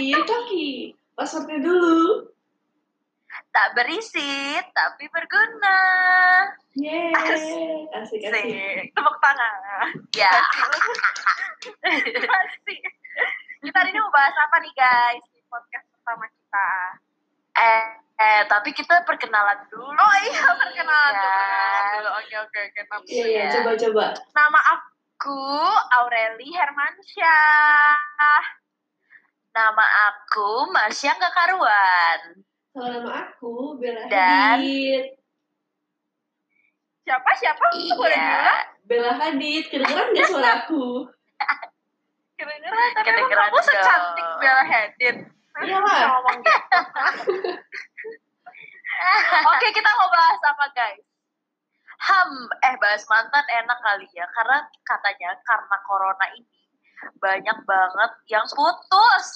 Koki, Koki. Passwordnya dulu. Tak berisi, tapi berguna. Yeay. Asik, asik. Sih, tepuk tangan. Ya. Asik. Kita hari ini mau bahas apa nih guys di podcast pertama kita? Eh, eh, tapi kita perkenalan dulu. Oh iya, perkenalan dulu, Kan? perkenalan dulu. Oke, oke, oke. Iya, iya, coba-coba. Nama aku Aureli Hermansyah. Nama aku Marsha nggak karuan. Kalau nama aku Bella Dan- Hadid. Siapa, siapa? Boleh bilang? Iya. Bella Hadid, kedengeran nggak suara aku? Kedengeran, tapi emang Kedengeran kamu secantik. Bella Hadid. Iya lah. Oke, kita mau bahas apa guys? Ham, eh bahas mantan enak kali ya, karena katanya karena corona ini banyak banget yang putus.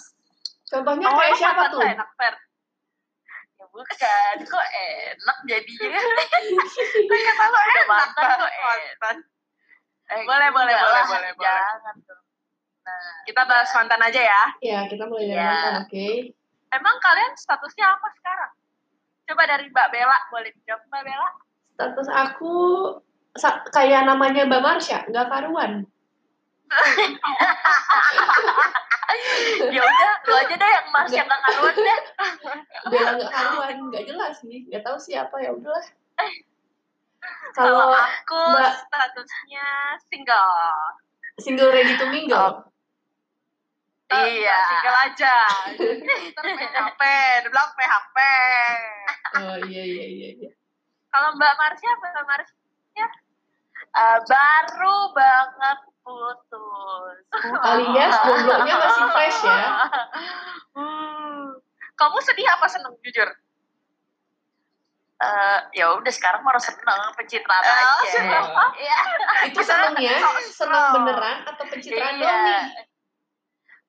Contohnya Oh, kayak siapa tuh? enak, Fer? Ya bukan, kok enak jadinya. Kan kata lo Udah enak mantan kan? kok enak. Eh, Boleh, boleh, boleh, boleh, boleh. Jangan dong. Nah, Kita bahas mantan aja ya. Ya, kita mulai dari Iya. mantan, oke? Emang kalian statusnya apa sekarang? Coba dari Mbak Bella, boleh dijawab Mbak Bella? Status aku sa- kayak namanya Mbak Marsha, nggak karuan. Ya udah, lu aja deh yang Mas yang gak karuan deh. Bella nggak karuan, nggak jelas nih. Nggak tahu siapa ya udahlah. Kalau Kalau aku Mbak statusnya single. single ready to mingle, Eh, Iya. Single aja. PHP, dibilang PHP. oh iya iya iya. iya. Kalau Mbak Marsha, Mbak Marsha Eh, baru banget putus. Alias jomblonya masih fresh ya. Hmm. Kamu sedih apa seneng jujur? Eh, ya udah sekarang mau seneng pencitraan Oh, aja. seneng. Iya. Itu senengnya seneng beneran atau pencitraan Iya. doang nih?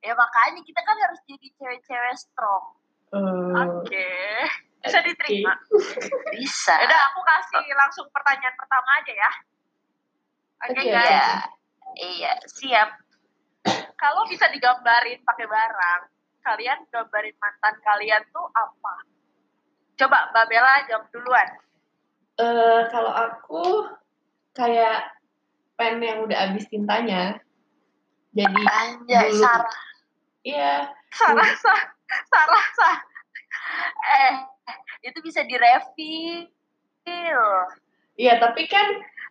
Ya makanya kita kan harus jadi cewek-cewek strong. Oh, Oke. Bisa diterima. Bisa. Udah aku kasih langsung pertanyaan pertama aja ya. Oke Oke, guys. Iya. Iya, siap. Kalau bisa digambarin pakai barang, kalian gambarin mantan kalian tuh apa? Coba Mbak Bella jawab duluan. Eh, kalau aku kayak pen yang udah habis tintanya. Jadi Anjay, Dulu. Sarah. iya Sarah, sah, Sarah, sah. Eh, itu bisa direfill. iya tapi kan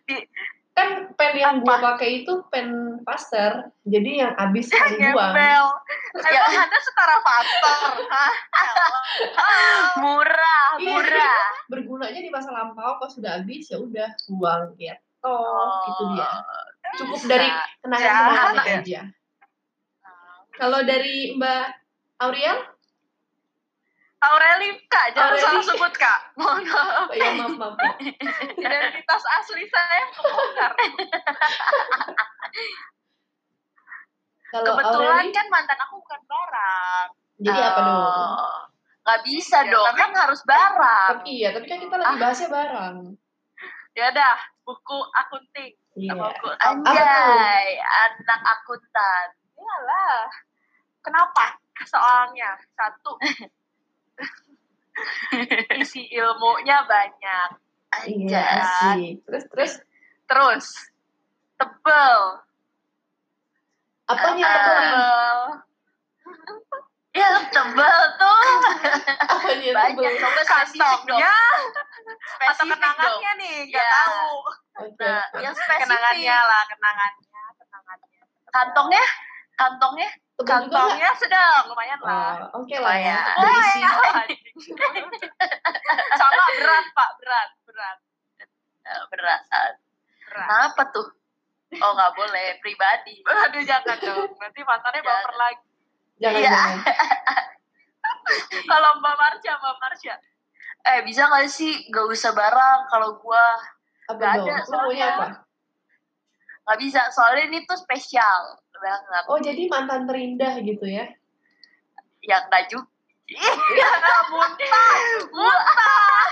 Di- kan pen yang gua pakai itu pen faster. Jadi yang habis buang. Gembel. Ya. Emang Anda setara? Hah? Murah, Iya. murah. Bergunanya di masa lampau pas sudah habis ya udah buang gitu. Oh, itu dia. Cukup bisa. dari kenangan-kenangan ya. aja. Kalau dari Mbak Auriel, Aureli, Kak, jangan Aureli. salah sebut, Kak. Mohon maaf. oh, ya maaf maaf. maaf. Identitas asli saya kebongkar. Kalau Kebetulan Aureli, kan mantan aku bukan barang. jadi apa dong? Oh, Nggak bisa Ya, dong, tapi- kan harus barang. Tapi iya, tapi kan kita lagi bahasnya barang. Ya udah, buku akunting. Iya. Buku Anjay, anak akuntan. Iyalah. Kenapa? Soalnya satu isi ilmunya banyak. Iya, Anjay. asik. Terus terus Terus Tebel. apanya Ah. tebel? Ya tebel tuh. Apanya Banyak. tebel? Coba. Kantongnya atau Spesifik dong. kenangannya nih, nggak Iya. tahu. Oke. Nah, yang spesifik. Kenangannya lah, kenangannya, kenangannya. Kantongnya? Kantongnya? Kantongnya sedang, lumayan lah. Oh, Oke lah ya. Lumayan. Berisi. Sama berat, Pak, berat, berat, Eh, berat. berat. Kenapa tuh? Oh nggak boleh pribadi. Aduh, jangan dong. Nanti mantannya Jangan. baper lagi. Jangan Iya. jangan. Kalau Mbak Marsha, Mbak Marsha. Eh bisa nggak sih gak usah barang kalau gua Apa Nggak ada, soalnya. apa? nggak bisa soalnya ini tuh spesial banget. Oh, jadi mantan terindah gitu ya? Yang nggak juga. Iya, muntah, muntah.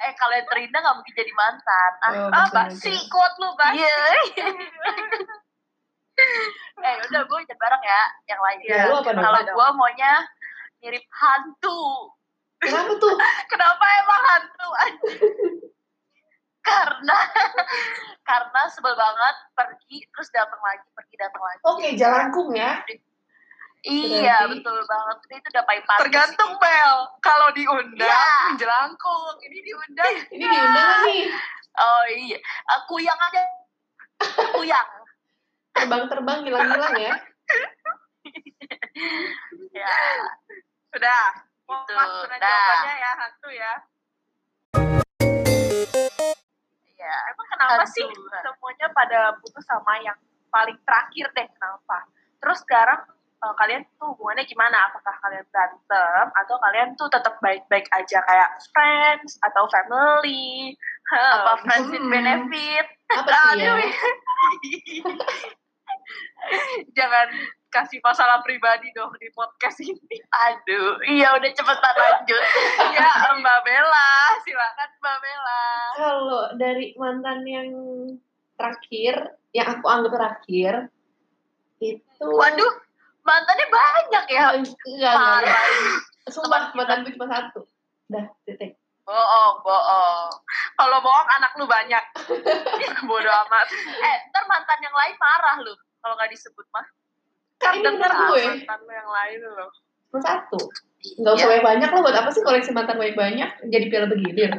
eh kalau yang terindah nggak mungkin jadi mantan. Ah, Oh, Ah, basi, quote lu, basi. iya. eh udah gue jangan bareng ya yang lain Ya, kalau gue maunya mirip hantu Kenapa tuh? kenapa emang hantu anjing karena karena sebel banget pergi terus datang lagi pergi datang lagi Oke, jalangkung ya. iya Berarti- betul banget itu udah paling pantas Tergantung sih. Bel. Kalau diundang, Iya. jelangkung. Ini diundang. Ini diundang nggak nih. oh iya aku yang aja aku yang Terbang-terbang hilang-hilang ya. ya Sudah. Mau Gitu, masuk jawabannya ya hantu ya. Kenapa Hantu. sih semuanya pada putus sama yang paling terakhir deh kenapa? Terus sekarang eh, kalian tuh hubungannya gimana? Apakah kalian berantem atau kalian tuh tetap baik-baik aja kayak friends atau family? apa Hmm. friends with benefit Apa sih ya? Jangan kasih masalah pribadi dong di podcast ini. aduh iya udah cepetan lanjut ya Mbak Bella, silakan Mbak Bella. Kalau dari mantan yang terakhir, yang aku anggap terakhir, itu... waduh mantannya banyak ya Enggak, enggak, enggak. Sumpah, mantanku cuma satu. Dah, titik. bohong bohong Kalau bohong anak lu banyak. Bodoh amat. eh ntar mantan yang lain marah lu kalau nggak disebut mah Kan mantan gue. mantan lu yang lain loh. Satu. Enggak usah Iya. banyak banyak lo buat apa sih koleksi mantan banyak-banyak jadi piala bergilir.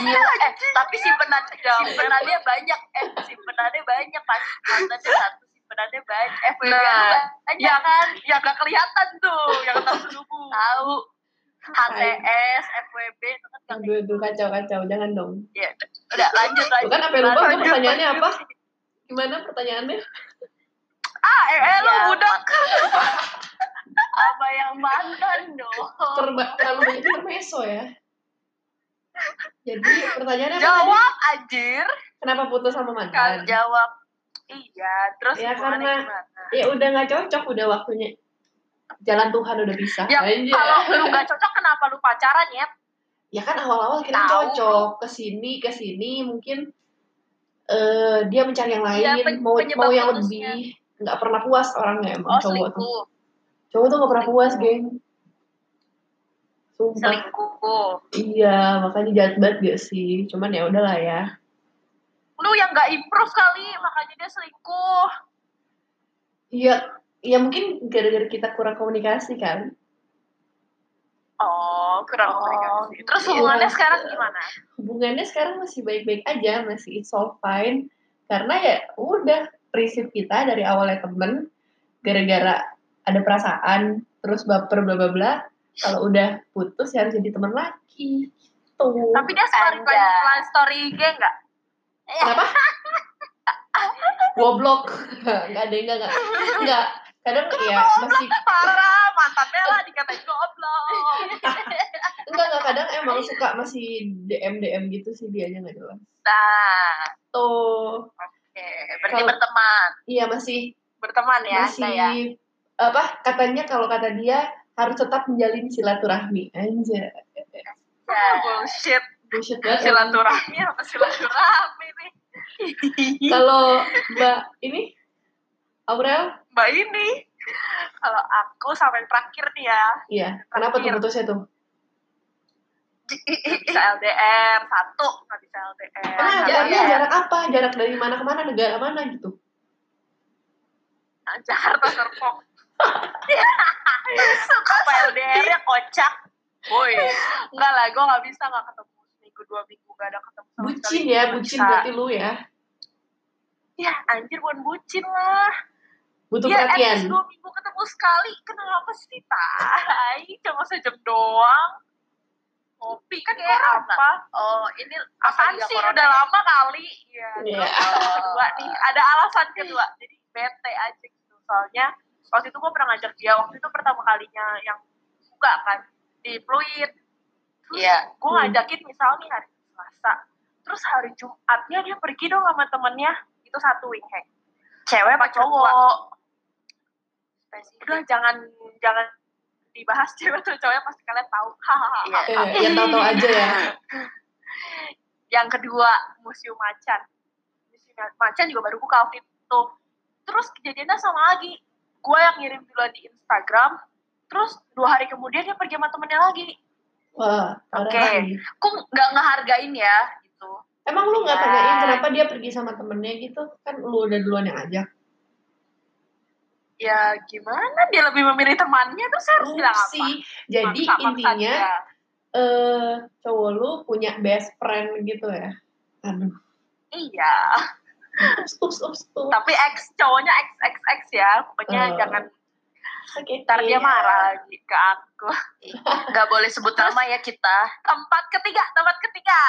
Iya, eh, tapi simpenan simpenannya banyak, eh simpenannya banyak pas mantannya satu simpenannya banyak, FWB Nah, banyak yang- kan, Ya gak kelihatan tuh yang terselubung. tahu HTS, FWB itu kan Aduh, aduh, kacau-kacau. Jangan dong. ya, udah lanjut lanjut. Bukan apa yang lupa, pertanyaannya apa? Gimana pertanyaannya? Ah, eh, eh lu Ya, budak. Apa yang mantan dong? Terba terlalu banyak intermezzo ya. Jadi pertanyaannya apa? Jawab anjir. Kenapa putus sama Kan mantan? jawab Iya, terus Ya, karena- gimana? Ya udah nggak cocok, udah waktunya. Jalan Tuhan udah bisa. Ya, kalau lu gak cocok kenapa lu pacaran ya? ya kan awal-awal kita Tahu. cocok ke sini ke sini mungkin eh dia mencari yang lain Iya, pen- mau penyebab mau yang putusnya. lebih nggak pernah puas orangnya emang Oh cowok tuh selingkuh, cowok tuh nggak pernah puas geng sumpah selingkuh. iya makanya jahat banget gak sih cuman ya udahlah ya Lu yang gak improve kali, makanya dia selingkuh. iya ya mungkin gara-gara kita kurang komunikasi kan Oh, kurang Oh, komunikasi. Terus iya. hubungannya sekarang gimana? hubungannya sekarang masih baik-baik aja masih it's all fine karena ya udah prinsip kita dari awalnya temen gara-gara ada perasaan terus baper bla bla bla kalau udah putus ya harus jadi teman lagi tuh Tapi dia selalu Anjay. main story IG gak? kenapa? Goblok. Nggak ada enggak enggak enggak kadang ya masih Parah, mantannya lah dikatain goblok. enggak enggak kadang emang suka masih dm dm gitu sih dia nggak jelas. Nah, tuh oke, berarti Kalau- berteman. iya masih Berteman ya, masih kayak. apa katanya kalau kata dia harus tetap menjalin silaturahmi aja Ya. Bullshit. bullshit banget. Silaturahmi apa silaturahmi nih? kalau mbak ini Aurel Mbak ini. Kalau aku sampai terakhir nih ya, iya kenapa tuh putusnya tuh bisa LDR, satu nggak bisa LDR. ah iya, jaraknya iya. jarak apa jarak dari mana ke mana negara mana gitu Nah, Jakarta Serpong. Apa LDR ya kocak. Woi, enggak lah, gue nggak bisa nggak ketemu seminggu dua minggu nggak ada ketemu sama bucin ya Nggak bucin bisa. berarti lu ya Ya anjir bukan bucin lah. butuh ya at perhatian least dua minggu ketemu sekali. Kenapa sih tai? Cuma sejam doang. Ngopi kan Kayak kayak apa? Oh, ini Apaan apa sih? corona Udah ya? lama kali. Ya, Iya. terus alasan kedua nih. Ada alasan kedua. Jadi bete aja gitu. Soalnya waktu itu gue pernah ngajak dia. Waktu itu pertama kalinya yang buka kan. Di Fluid. Terus Iya. gue Hmm. ngajakin misalnya hari Selasa. Terus hari Jumatnya dia pergi dong sama temennya. Itu satu weekend. Cewek apa cowok? Udah jangan jangan dibahas cewek tuh cowoknya pasti kalian tahu. Hahaha. Iya. eh, yang tahu-tahu aja ya Yang kedua, Museum Macan. Museum Macan juga baru buka waktu itu. terus kejadiannya sama lagi gue yang ngirim duluan di Instagram terus dua hari kemudian dia pergi sama temennya lagi Wah, Oke. lagi. Kok nggak ngehargain ya gitu. Emang lu nggak Ya. tanyain kenapa dia pergi sama temennya gitu? Kan lu udah duluan yang ajak. Ya gimana dia lebih memilih temannya terus saya harus bilang apa. Jadi Maksa-maksa intinya eh cowok lu punya best friend gitu ya. Aduh. iya Ups, ups, ups, ups. tapi ex cowoknya ex ex ex ya pokoknya Oh. jangan ntar dia ya. marah lagi ke aku Nggak boleh sebut nama ya kita. tempat ketiga tempat ketiga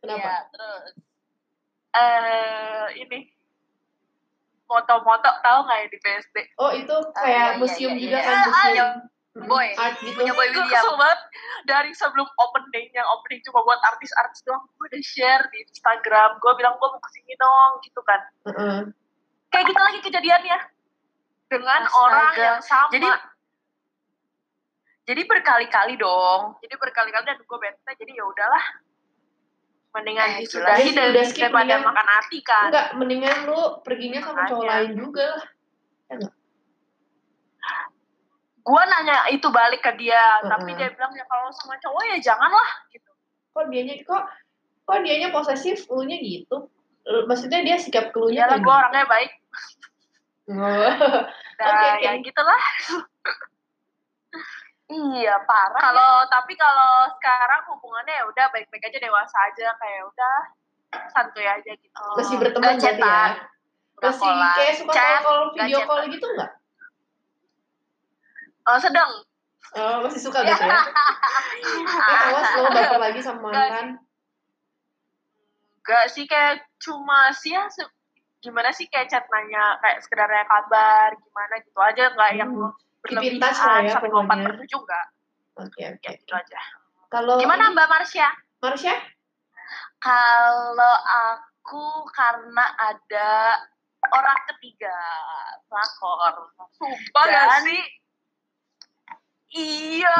Kenapa? Ya, terus. eh ini moto-moto tahu nggak ya di BSD Oh itu iya, kayak iya, museum iya, juga iya. kan Ah, museum. Mm, Boy. art gitu. Punya Boy William. kesel banget dari sebelum opening yang opening cuma buat artis-artis doang gue udah share di Instagram gue bilang gue mau ke sini dong gitu kan Heeh. kayak gitu lagi kejadiannya dengan Astaga. orang yang sama Jadi jadi berkali-kali dong. jadi berkali-kali dan gue bete jadi ya udahlah mendingan Eh, disudahi dan Udah skip, daripada mendingan. makan hati kan Enggak, mendingan lu perginya sama cowok Makanya. lain juga lah. gue nanya itu balik ke dia Mm-mm. tapi dia bilang ya kalau sama cowok ya janganlah gitu Kok dianya kok kok dianya posesif, lu nya gitu. Eh, Maksudnya dia sikap keluarnya iyalah gue orangnya baik Oh. dan Oke, ya gitulah Iya, parah. kalau tapi kalau sekarang hubungannya ya udah baik-baik aja dewasa aja kayak udah santuy aja gitu Masih berteman berarti ya. Masih kayak suka Chat, call video call gitu enggak? Eh, sedang Oh, masih suka gitu ya. Eh, awas lo baper lagi sama mantan. Enggak sih kayak cuma sih ya gimana sih kayak chat nanya kayak sekedar nanya kabar gimana gitu aja nggak yang Hmm. In berlebihan ya sampai lompat pokoknya. per tujuh enggak Oke, oke. ya gitu aja Kalau gimana Mbak Marsha Marsha? Kalau aku karena ada orang ketiga pelakor. sumpah Dan- gak sih Iya,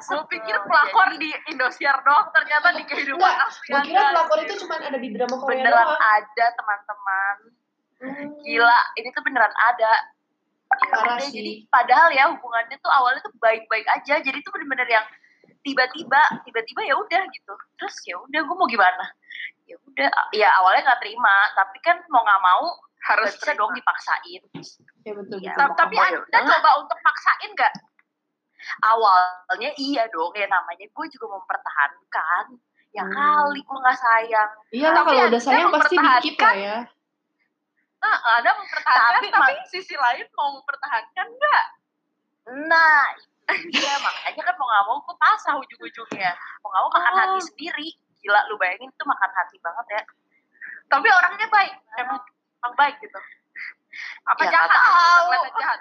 gue pikir pelakor di Indosiar doang ternyata di kehidupan Enggak, asli gue kira pelakor itu cuma ada di drama Korea beneran doang. ada teman-teman. Hmm. Gila, ini tuh beneran ada. Ya Parah sih. jadi padahal ya hubungannya tuh awalnya tuh baik-baik aja. Jadi tuh bener-bener yang tiba-tiba, tiba-tiba ya udah gitu. Terus ya udah gue mau gimana? Ya udah, ya awalnya nggak terima, tapi kan mau nggak mau harus bisa dong dipaksain. Ya betul betul. Ta- tapi ya anda udahlah. coba untuk maksain gak Awalnya iya dong, ya namanya gue juga mempertahankan. Ya Hmm. kali gue nggak sayang. Iya kalau udah sayang pasti dikip lah ya. Nah, anda mempertahankan Tapi tapi, sisi lain mau mempertahankan nggak Nah, iya makanya kan mau nggak mau gue pasah ujung-ujungnya. Mau nggak mau makan Oh. hati sendiri. Gila lu bayangin itu makan hati banget ya. tapi orangnya baik emang emang baik gitu apa Ya, jahat tahu. Jahat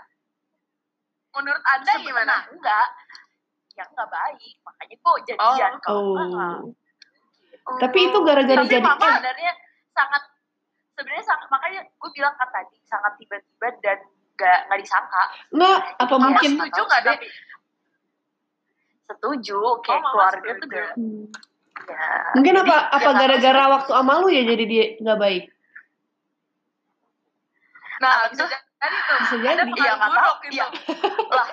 menurut anda Sebenarnya gimana Enggak. Ya nggak baik. Makanya gue jadian kalau enggak. Oh. Tapi itu gara-gara Tapi jadi mama sebenarnya sangat sebenarnya sangat makanya gue bilang kan tadi sangat tiba-tiba dan nggak nggak disangka. enggak apa Mama mungkin setuju nggak tapi Setuju kayak mama keluarga setuju. tuh udah Hmm. ya. mungkin jadi apa ya apa nggak gara-gara waktu sama lu ya jadi dia nggak baik. nah bisa tuh? jadi tuh Bisa ada jadi. Iya, pengaruh nggak tahu. Iya. lah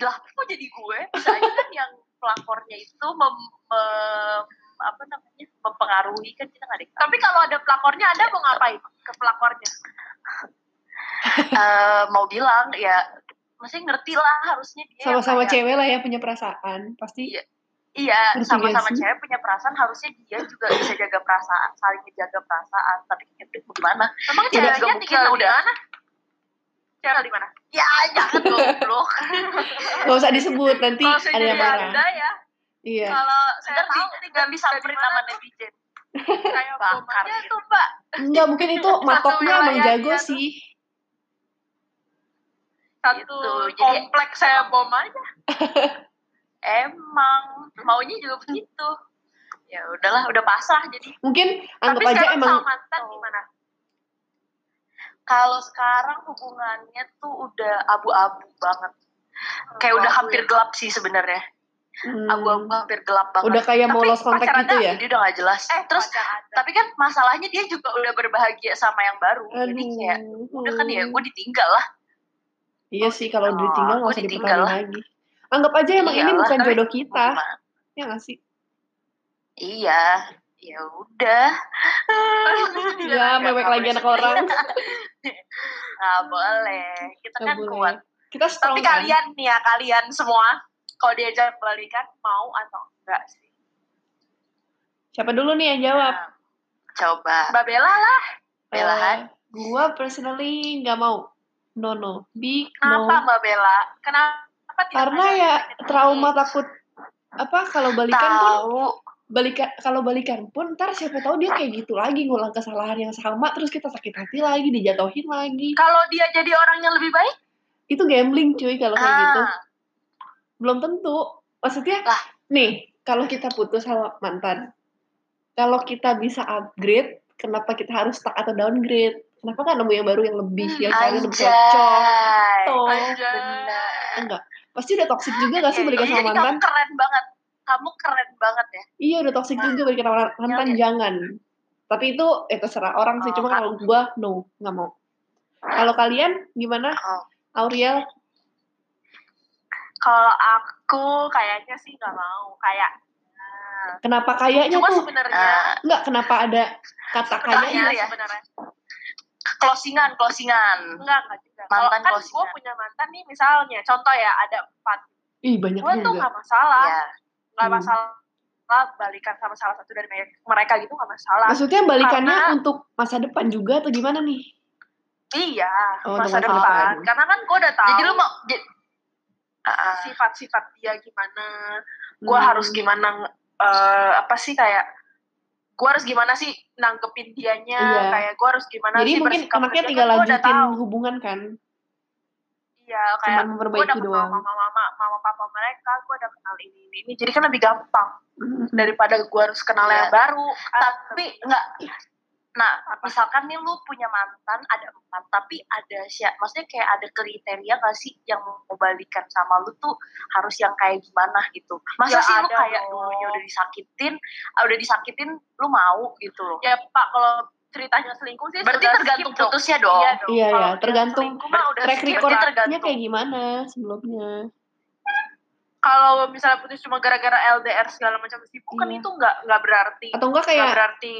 lah kok jadi gue bisa aja kan yang pelapornya itu mem, mem- apa namanya mempengaruhi kan kita nggak ada tapi kalau ada pelakornya anda mau ngapain ke pelakornya Eh, mau bilang ya masih ngerti lah harusnya dia Sama-sama kayak- cewek lah ya punya perasaan pasti. Iya. Iya, sama-sama cewek punya perasaan harusnya dia juga bisa jaga perasaan, saling menjaga perasaan. Tapi itu gimana? emang ceweknya tinggal di udah. mana tinggal di mana Ya jangan goblok. Gak usah disebut nanti kalau ada saya yang jadi marah. anda ya Iya. kalau saya tahu tinggal disamperin sama tuh, netizen. kayak Bakar gitu. tuh mbak Enggak mungkin itu matoknya emang jago sih. satu Gitu, jadi- kompleks saya bom aja Emang maunya juga begitu. Ya udahlah, udah pasrah jadi. Mungkin anggap tapi aja emang sama mantan gimana Kalau sekarang hubungannya tuh udah abu-abu banget. Kayak udah hampir ya. gelap sih sebenarnya. Hmm. abu-abu hampir gelap banget Udah kayak mau Tapi lost contact pacaran gitu ya? jadi udah gak jelas Eh, terus pacar ada. tapi kan masalahnya dia juga udah berbahagia sama yang baru jadi kayak udah kan ya gue ditinggal lah Iya sih kalau Oh, ditinggal nggak usah ditinggal lagi. Anggap aja emang ini Iyalah, bukan tapi jodoh kita, gimana? ya nggak sih? iya ya udah Ya, mewek lagi anak orang. nggak boleh kita Nggak kan boleh. kuat Kita strong Tapi kan? kalian nih ya, kalian semua, kalau diajak balikan, mau atau enggak sih? Siapa dulu nih yang jawab? Nah, coba Mbak Bella lah. Belahan. Eh, gua personally nggak mau. No no, big Kenapa no. Mbak Bella? Kenapa tidak Karena ya trauma takut apa kalau balikan pun tahu balikan kalau balikan pun ntar siapa tahu dia kayak gitu lagi ngulang kesalahan yang sama terus kita sakit hati lagi dijatuhin lagi Kalau dia jadi orang yang lebih baik, itu gambling cuy kalau kayak gitu ah belum tentu maksudnya Lah. nih kalau kita putus sama mantan kalau kita bisa upgrade kenapa kita harus stuck atau downgrade kenapa kan nemu yang baru yang lebih yang caranya lebih cocok Tuh. Bener enggak pasti udah toxic juga gak sih Jadi sama kamu mantan keren banget. Kamu keren banget ya. iya udah toxic juga balikan sama mantan Iya. jangan tapi itu eh terserah orang sih Oh, cuma kan. kalau gua no nggak mau kalau kalian gimana Oh. Auriel Kalau aku kayaknya sih nggak mau. Kayak, kenapa kayaknya cuma tuh sebenarnya Ah, enggak kenapa ada kata kayaknya ya. sebenarnya closingan closingan enggak enggak juga. Kalau Mantan kan closingan. gue punya mantan nih misalnya, contoh ya ada empat, ih banyak gue tuh nggak masalah, ya nggak Hmm. masalah balikan sama salah satu dari me- mereka gitu nggak masalah. maksudnya balikannya Karena- untuk masa depan juga atau gimana nih Iya, Oh, masa depan. depan. Karena kan gue udah tahu jadi lu mau Ah, ah. Sifat-sifat dia gimana, gue Hmm. harus gimana, eh, apa sih kayak, gue harus gimana sih nanggepin dianya, Iya. kayak gue harus gimana jadi sih mungkin bersikap anaknya ke dia, tinggal kan udah lanjutin hubungan kan Iya, cuman kayak gue udah kenal doang mama mama mama papa mereka, gue udah kenal ini ini ini, jadi kan lebih gampang Hmm. daripada gue harus kenal Iya. yang baru. tapi enggak nah misalkan nih lu punya mantan ada empat tapi ada sih maksudnya kayak ada kriteria gak sih yang mau balikan sama lu tuh harus yang kayak gimana gitu masa Ya sih lu kayak dong. dulunya udah disakitin ah, udah disakitin lu mau gitu loh ya Pak kalau ceritanya selingkuh sih berarti sudah tergantung putusnya dong Iya dong. Iya, ya, dia tergantung selingkuh mah udah track skip. recordnya kayak gimana sebelumnya Kalau misalnya putus cuma gara-gara LDR segala macam sibuk kan Iya. itu nggak nggak berarti atau enggak nggak kayak berarti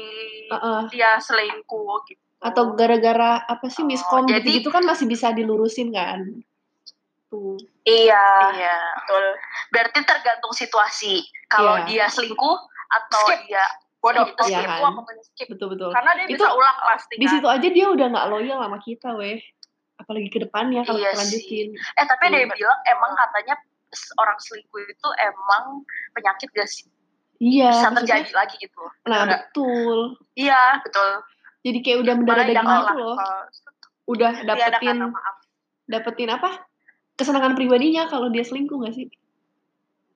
uh-uh, dia selingkuh gitu. atau gara-gara apa sih Oh, miskom jadi- gitu-gitu kan masih bisa dilurusin kan tuh Iya. iya Betul. berarti tergantung situasi kalau Iya. dia selingkuh atau Skip. dia Bodoh. Skip, Iya skip. kan? Skip. betul betul Karena dia Itu- bisa ulang pasti di kan. situ aja dia udah nggak loyal sama kita weh apalagi ke depannya kalau Iya kita lanjutin eh tapi yang Iya. bilang emang katanya orang selingkuh itu emang penyakit gak sih iya bisa maksudnya- terjadi lagi gitu nah nggak? betul iya betul jadi kayak udah mendadak gitu loh udah Tiada dapetin maaf. dapetin apa kesenangan pribadinya kalau dia selingkuh gak sih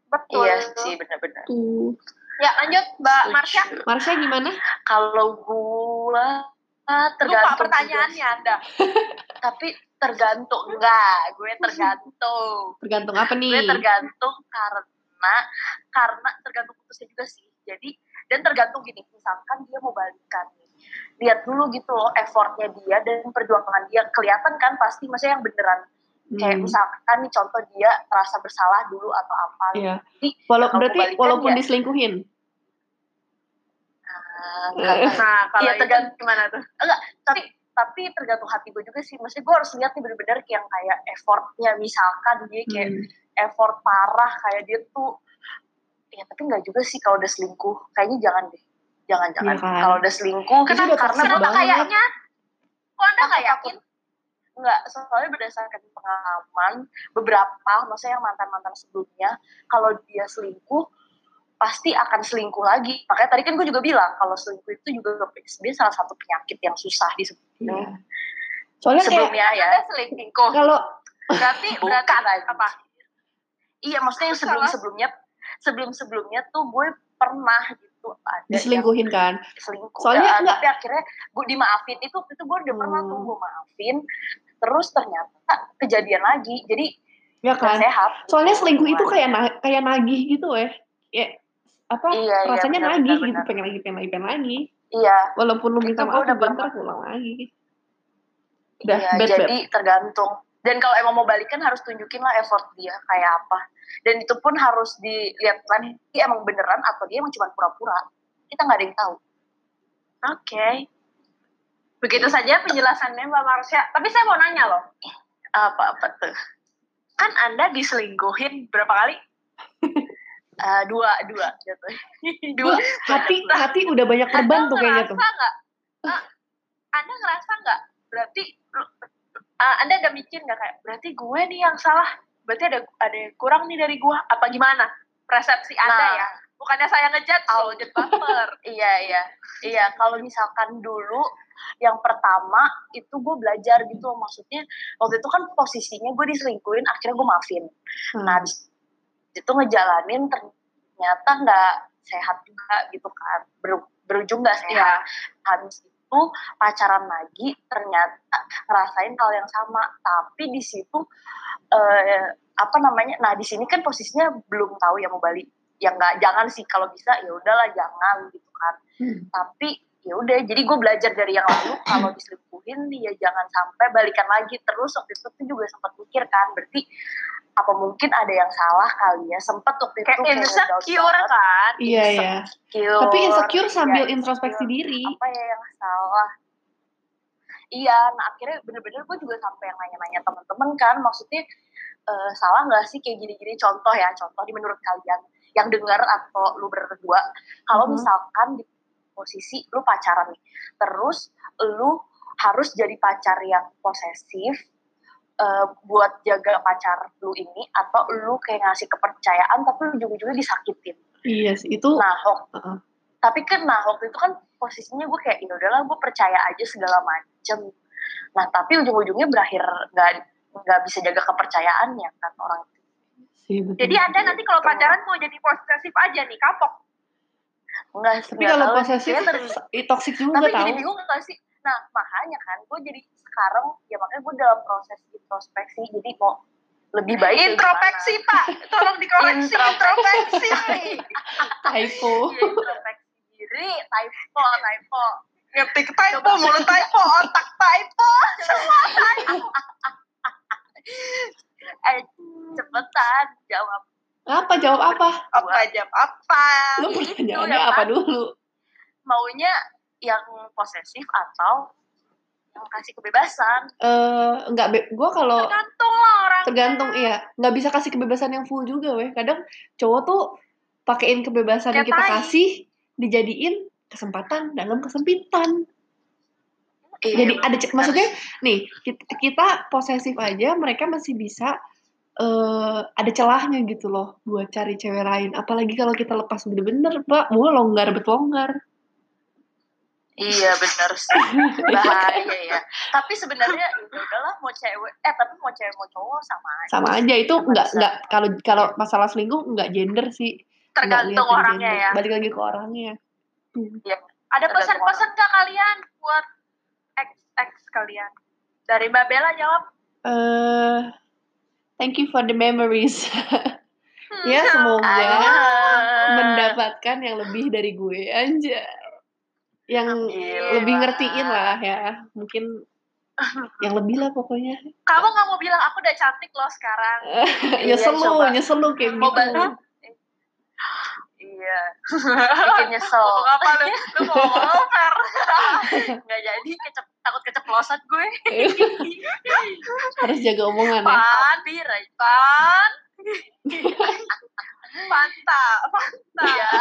Betul. iya sih benar-benar tuh Ya lanjut Mbak. Marsha. Marsha gimana kalau gua ah, Lupa tergantung pertanyaannya juga. Anda. tapi tergantung enggak gue tergantung. Tergantung apa nih? gue tergantung karena karena tergantung putusnya juga sih. Jadi dan tergantung gini misalkan dia mau balikan nih. Lihat dulu gitu loh effortnya dia dan perjuangan dia. Kelihatan kan pasti maksudnya yang beneran. Kayak Hmm, misalkan nih contoh dia merasa bersalah dulu atau apa. Iya. Jadi, Walau, kalau berarti walaupun ya- diselingkuhin? Eh. Nah, kalau Iya, itu tergantung. gimana tuh? tapi tapi tergantung hati gue juga sih maksudnya gue harus lihat nih bener-bener yang kayak effortnya misalkan dia kayak Hmm. effort parah kayak dia tuh ya tapi nggak juga sih kalau udah selingkuh kayaknya jangan deh jangan jangan Iya kan? kalau udah selingkuh kenapa udah karena banget. kayaknya Kok Anda nggak yakin? nggak soalnya berdasarkan pengalaman beberapa maksudnya yang mantan mantan sebelumnya kalau dia selingkuh pasti akan selingkuh lagi makanya tadi kan gue juga bilang kalau selingkuh itu juga sebenarnya salah satu penyakit yang susah disembuhin Iya. soalnya kayak sebelumnya ya Anda selingkuh. kalau Berarti berarti apa? Iya, maksudnya yang sebelum sebelumnya sebelum sebelumnya tuh gue pernah gitu ada diselingkuhin kan selingkuh. Soalnya Dan, enggak- tapi akhirnya gue dimaafin itu itu gue udah pernah tuh Hmm. gue maafin. Terus ternyata kejadian lagi. Jadi ya kan sehat. soalnya selingkuh itu kayak na- kayak nagih gitu ya ya apa Iya, iya, rasanya nagih benar, gitu pengen lagi pengen lagi pengen lagi Iya, walaupun lu minta maaf udah juga pernah. ntar pulang lagi udah iya, bad jadi tergantung. Dan kalau emang mau balikan harus tunjukin lah effort dia kayak apa. Dan itu pun harus dilihat lagi dia emang beneran atau dia emang cuma pura-pura. Kita nggak ada yang tahu. Oke. Begitu saja penjelasannya Mbak Marsha. Tapi saya mau nanya loh, Apa-apa tuh. kan Anda diselingkuhin berapa kali? Eh, dua, dua gitu. Dua. hati hati udah banyak terbang tuh kayaknya tuh ngerasa nggak? Ah, anda ngerasa nggak? Berarti ah, Anda ada mikir nggak kayak berarti gue nih yang salah? Berarti ada ada yang kurang nih dari gue? Apa gimana? Persepsi Anda Nah. ya? Bukannya saya ngejat, oh, jet baper. Iya, iya. Iya, kalau misalkan dulu yang pertama itu gue belajar gitu maksudnya waktu itu kan posisinya gue diselingkuhin akhirnya gue maafin Hmm. nah itu ngejalanin ternyata nggak sehat juga gitu kan. Ber- berujung nggak sehat. Iya. habis itu pacaran lagi ternyata ngerasain hal yang sama. Tapi di situ eh, apa namanya nah di sini kan posisinya belum tahu ya mau balik. Ya nggak jangan sih. Kalau bisa ya udahlah jangan gitu kan. Hmm. tapi ya udah jadi gue belajar dari yang lalu. Kalau diselingkuhin ya jangan sampai balikan lagi. Terus waktu itu tuh juga sempat mikir kan berarti apa mungkin ada yang salah kali ya? Sempat waktu itu Kayak insecure kan? iya iya. Insecure, tapi insecure iya, sambil introspeksi diri. Apa ya yang salah? Iya nah akhirnya bener-bener gue juga sampai yang nanya-nanya teman-teman kan. Maksudnya eh, salah nggak sih kayak gini-gini? Contoh ya contoh di menurut kalian yang dengar atau lu berdua. Kalau Mhm. misalkan di posisi lu pacaran nih terus lu harus jadi pacar yang posesif eh, buat jaga pacar lu ini atau lu kayak ngasih kepercayaan tapi ujung-ujungnya disakitin. Iya sih itu nah wak- Heeh. tapi kan nah waktu itu kan posisinya gue kayak ya udahlah gue percaya aja segala macem. Nah tapi ujung-ujungnya berakhir nggak nggak bisa jaga kepercayaannya kan orang itu. Sih betul. Jadi Anda nanti kalau pacaran mau jadi posesif aja nih, kapok. nggak tapi kalau posesif toxic juga tapi tahu jadi bingung nggak sih nah makanya kan gue jadi sekarang ya makanya gue dalam proses introspeksi jadi mau lebih baik Introspeksi Pak, tolong dikoreksi Introspeksi. typo. Iya, introspeksi diri typo typo Ngetik typo, mulut typo, otak typo, semua typo. eh cepetan jawab apa jawab apa Apa jam apa? lu pertanyaannya yang apa tadi. dulu maunya yang posesif atau yang kasih kebebasan? Eh enggak be- gue kalau Tergantung lah orang. tergantung iya. Nggak bisa kasih kebebasan yang full juga weh. Kadang cowok tuh pakein kebebasan yang Kayak kita kasih dijadiin kesempatan dalam kesempitan. Iya, jadi ada ce- bener. maksudnya nih kita, kita posesif aja mereka masih bisa eh ada celahnya gitu loh buat cari cewek lain. Apalagi kalau kita lepas bener-bener pak mau longgar betlonggar iya bener sih bahaya ya tapi sebenarnya ya udahlah mau cewek eh tapi mau cewek mau cowok sama aja sama aja itu Sama nggak bisa. nggak kalau kalau masalah selingkuh nggak gender sih Tergantung orangnya gender. ya. balik lagi ke orangnya Ada Tergantung pesan-pesan nggak kalian buat ex ex kalian? Dari Mbak Bella jawab. eh thank you for the memories ya semoga Ah. mendapatkan yang lebih dari gue aja yang Gila. lebih ngertiin lah ya mungkin yang lebih lah pokoknya Kamu nggak mau bilang aku udah cantik loh sekarang. nyesel lu coba. nyesel lu kayak Mau gitu bantu? iya bikin nyesel Ngomong apa lu? Lu mau ngomong nggak jadi kecep, takut keceplosan gue harus jaga omongan ya Pan, bir aja pan. Fanta, Fanta. iya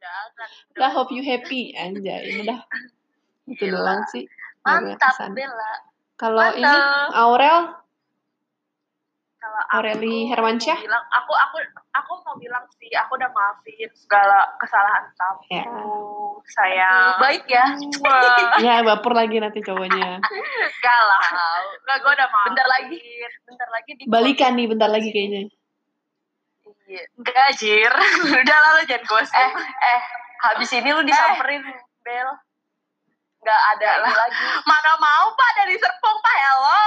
jangan I hope you happy anjay udah itu doang sih Nggak mantap. Bella kalau ini Aurel Kalau Aureli Hermansyah? bilang, aku aku aku mau bilang sih, aku udah maafin segala kesalahan kamu. Ya. Sayang. baik ya Wah, ya baper lagi nanti cowoknya enggak lah. Enggak, gue udah maafin. bentar lagi bentar lagi di balikan nih bentar lagi kayaknya. Enggak, Jir. udah lah, lu jangan gosip. eh eh habis ini lu disamperin Bel nggak ada Lah. lagi Mana mau, Pak, dari Serpong, Pak. Hello.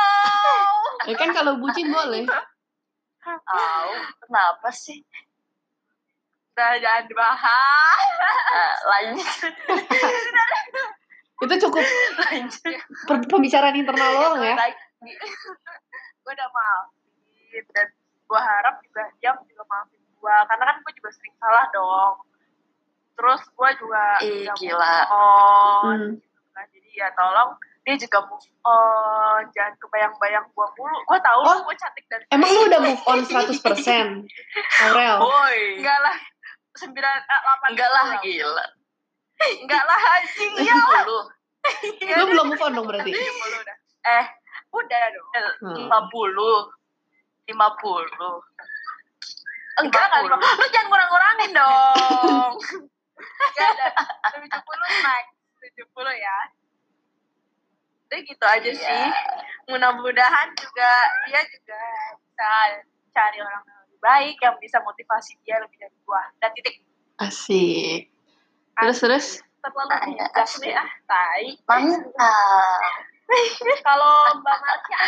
ya kan kalau bucin boleh Tahu kenapa sih? Udah jangan dibahas. Eh, lanjut, Itu cukup lanjut. pembicaraan internal doang ya. Gue udah maafin dan gue harap juga dia juga maafin gue karena kan gue juga sering salah dong. Terus gue juga Ih, gila. on. Hmm. Nah, jadi ya tolong dia juga move on, jangan kebayang-bayang gue mulu. Gue tahu Oh. gue cantik dan Emang lu udah move on 100%? Aurel. Boy. enggak lah sembilan eh, delapan Enggak lah, gila. enggak lah anjing iya lah Lu Lu belum move on dong berarti? 70 udah eh udah dong Hmm. lima puluh, lima puluh. enggak enggak lima lu jangan kurang-kurangin dong. Enggak ada tujuh puluh max tujuh puluh ya. Udah gitu aja Iya. sih. Mudah-mudahan juga dia juga bisa cari orang yang lebih baik yang bisa motivasi dia lebih dari gua. Dan titik. Asik. Terus terus? Terlalu bijak asik. nih ah tai. Mantap. kalau mbak Marsha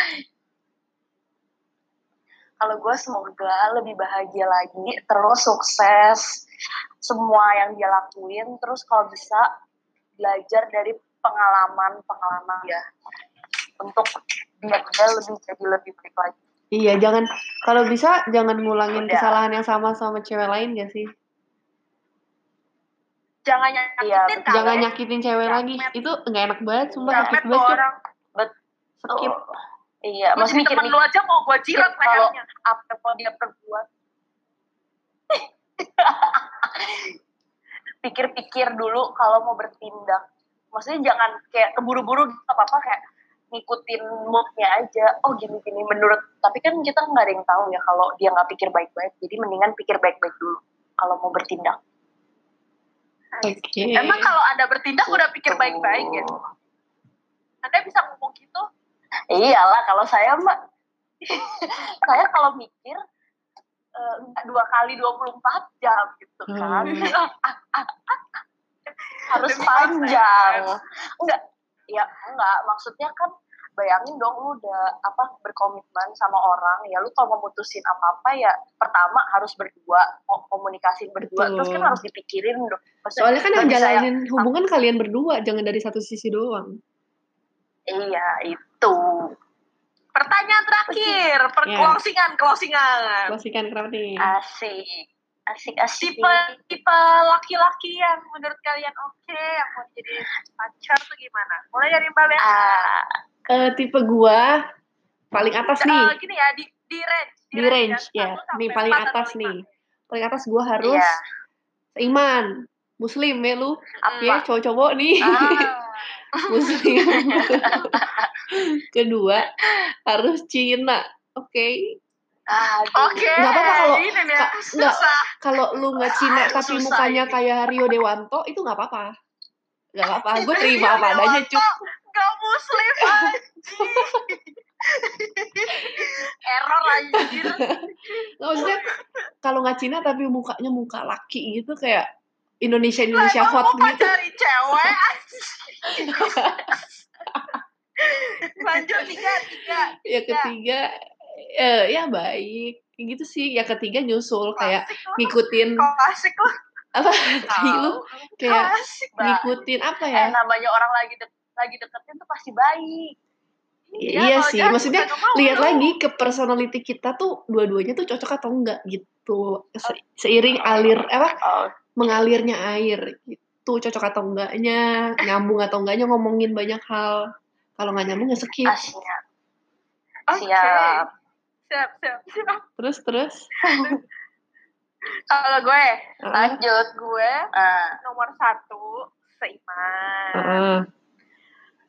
Kalau gue semoga lebih bahagia lagi, terus sukses semua yang dia lakuin, terus kalau bisa belajar dari pengalaman-pengalaman dia untuk biar dia lebih jadi lebih baik lagi. Iya, jangan kalau bisa jangan ngulangin Udah. kesalahan yang sama sama cewek lain gak sih? jangan nyakitin Iya, kalau Jangan nyakitin cewek Jamet. lagi. Itu nggak enak banget, sumpah jamet sakit banget. Orang Skip. Iya, masih mikir temen lu aja mau gua jirat Kalau- lehernya apa yang mau dia perbuat. Pikir-pikir dulu kalau mau bertindak. Maksudnya jangan kayak keburu-buru gitu, apa-apa kayak ngikutin moodnya aja. Oh gini-gini menurut. Tapi kan kita nggak ada yang tahu ya kalau dia nggak pikir baik-baik. Jadi mendingan pikir baik-baik dulu kalau mau bertindak. Oke. emang kalau anda bertindak udah pikir baik-baik ya anda bisa ngomong gitu Iyalah kalau saya mbak. saya kalau mikir eh, dua kali 24 jam gitu kan. Hmm. harus Demi panjang. konten. Enggak, ya enggak. Maksudnya kan bayangin dong lu udah apa berkomitmen sama orang ya lu kalau memutusin apa-apa ya pertama harus berdua ko- komunikasi berdua Betul. terus kan harus dipikirin dong Maksudnya, Soalnya kan yang jalanin hubungan kalian berdua, jangan dari satu sisi doang. iya itu pertanyaan terakhir per Ya. closingan closingan Klasikan kenapa nih? asik asik asik tipe tipe laki-laki yang menurut kalian oke yang mau jadi pacar tuh gimana mulai dari mbak Bella ah Eh, tipe gua paling atas Eh, nih, gini ya di di range di range ya. satu Nih sampai paling atas nih. Paling atas gua harus Iya. seiman, muslim ya lu. apa Ya, cowok-cowok nih. ah muslim. Kedua, harus Cina. Oke. aduh. Oke, Nggak apa-apa kalau- nggak. Kalau lu nggak Cina Ah, tapi susah mukanya ini. kayak Rio Dewanto, itu nggak apa-apa. Nggak apa-apa. Gue terima apa adanya, Cuk. Gak muslim. Error anjir. Nggak, maksudnya kalau nggak Cina tapi mukanya muka laki gitu kayak Indonesia Indonesia hot gitu. cari cewek. Lanjut tiga, tiga. Ya ketiga eh, ya baik. Kayak gitu sih. Ya ketiga nyusul kayak Klasik lah. ngikutin Kok asik lah. apa tai lu kayak ngikutin apa eh ya? namanya orang lagi de lagi deketin tuh pasti baik Ya, iya sih, maksudnya lihat lagi ke personality kita tuh dua-duanya tuh cocok atau enggak gitu. Se- seiring alir apa mengalirnya air gitu, cocok atau enggaknya, nyambung atau enggaknya ngomongin banyak hal. Kalau nggak nyambung ya skip. aslinya Oke. siap Siap, siap, siap. Terus terus. Kalau gue, Ah, lanjut gue ah nomor satu seiman. ah.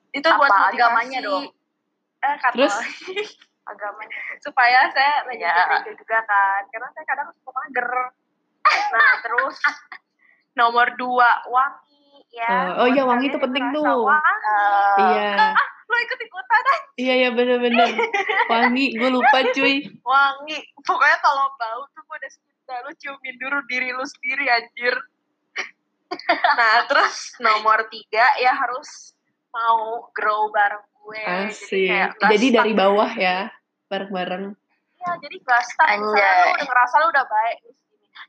Itu Apa? buat motivasi. Agamanya dong? Eh, kata Terus? agamanya supaya saya lagi Ya. juga kan karena saya kadang suka mager nah terus nomor dua wangi ya. Ah, oh iya, wangi itu penting tuh. wangi, Iya, lo ikut ikutan aja iya ya bener-bener. Wangi, gue lupa cuy. wangi. Pokoknya kalau bau tuh gue udah suka. Lu ciumin dulu diri lu sendiri anjir. Nah terus nomor tiga ya harus mau grow bareng gue. Asik. kayak nggak Jadi dari bawah ya, bareng-bareng. prosesnya jadi gak stuck misalnya lu udah ngerasa lu udah baik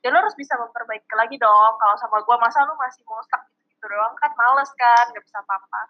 ya lo harus bisa memperbaiki lagi dong. Kalau sama gue masa lo masih mau stuck gitu, gitu doang kan males kan gak bisa apa-apa.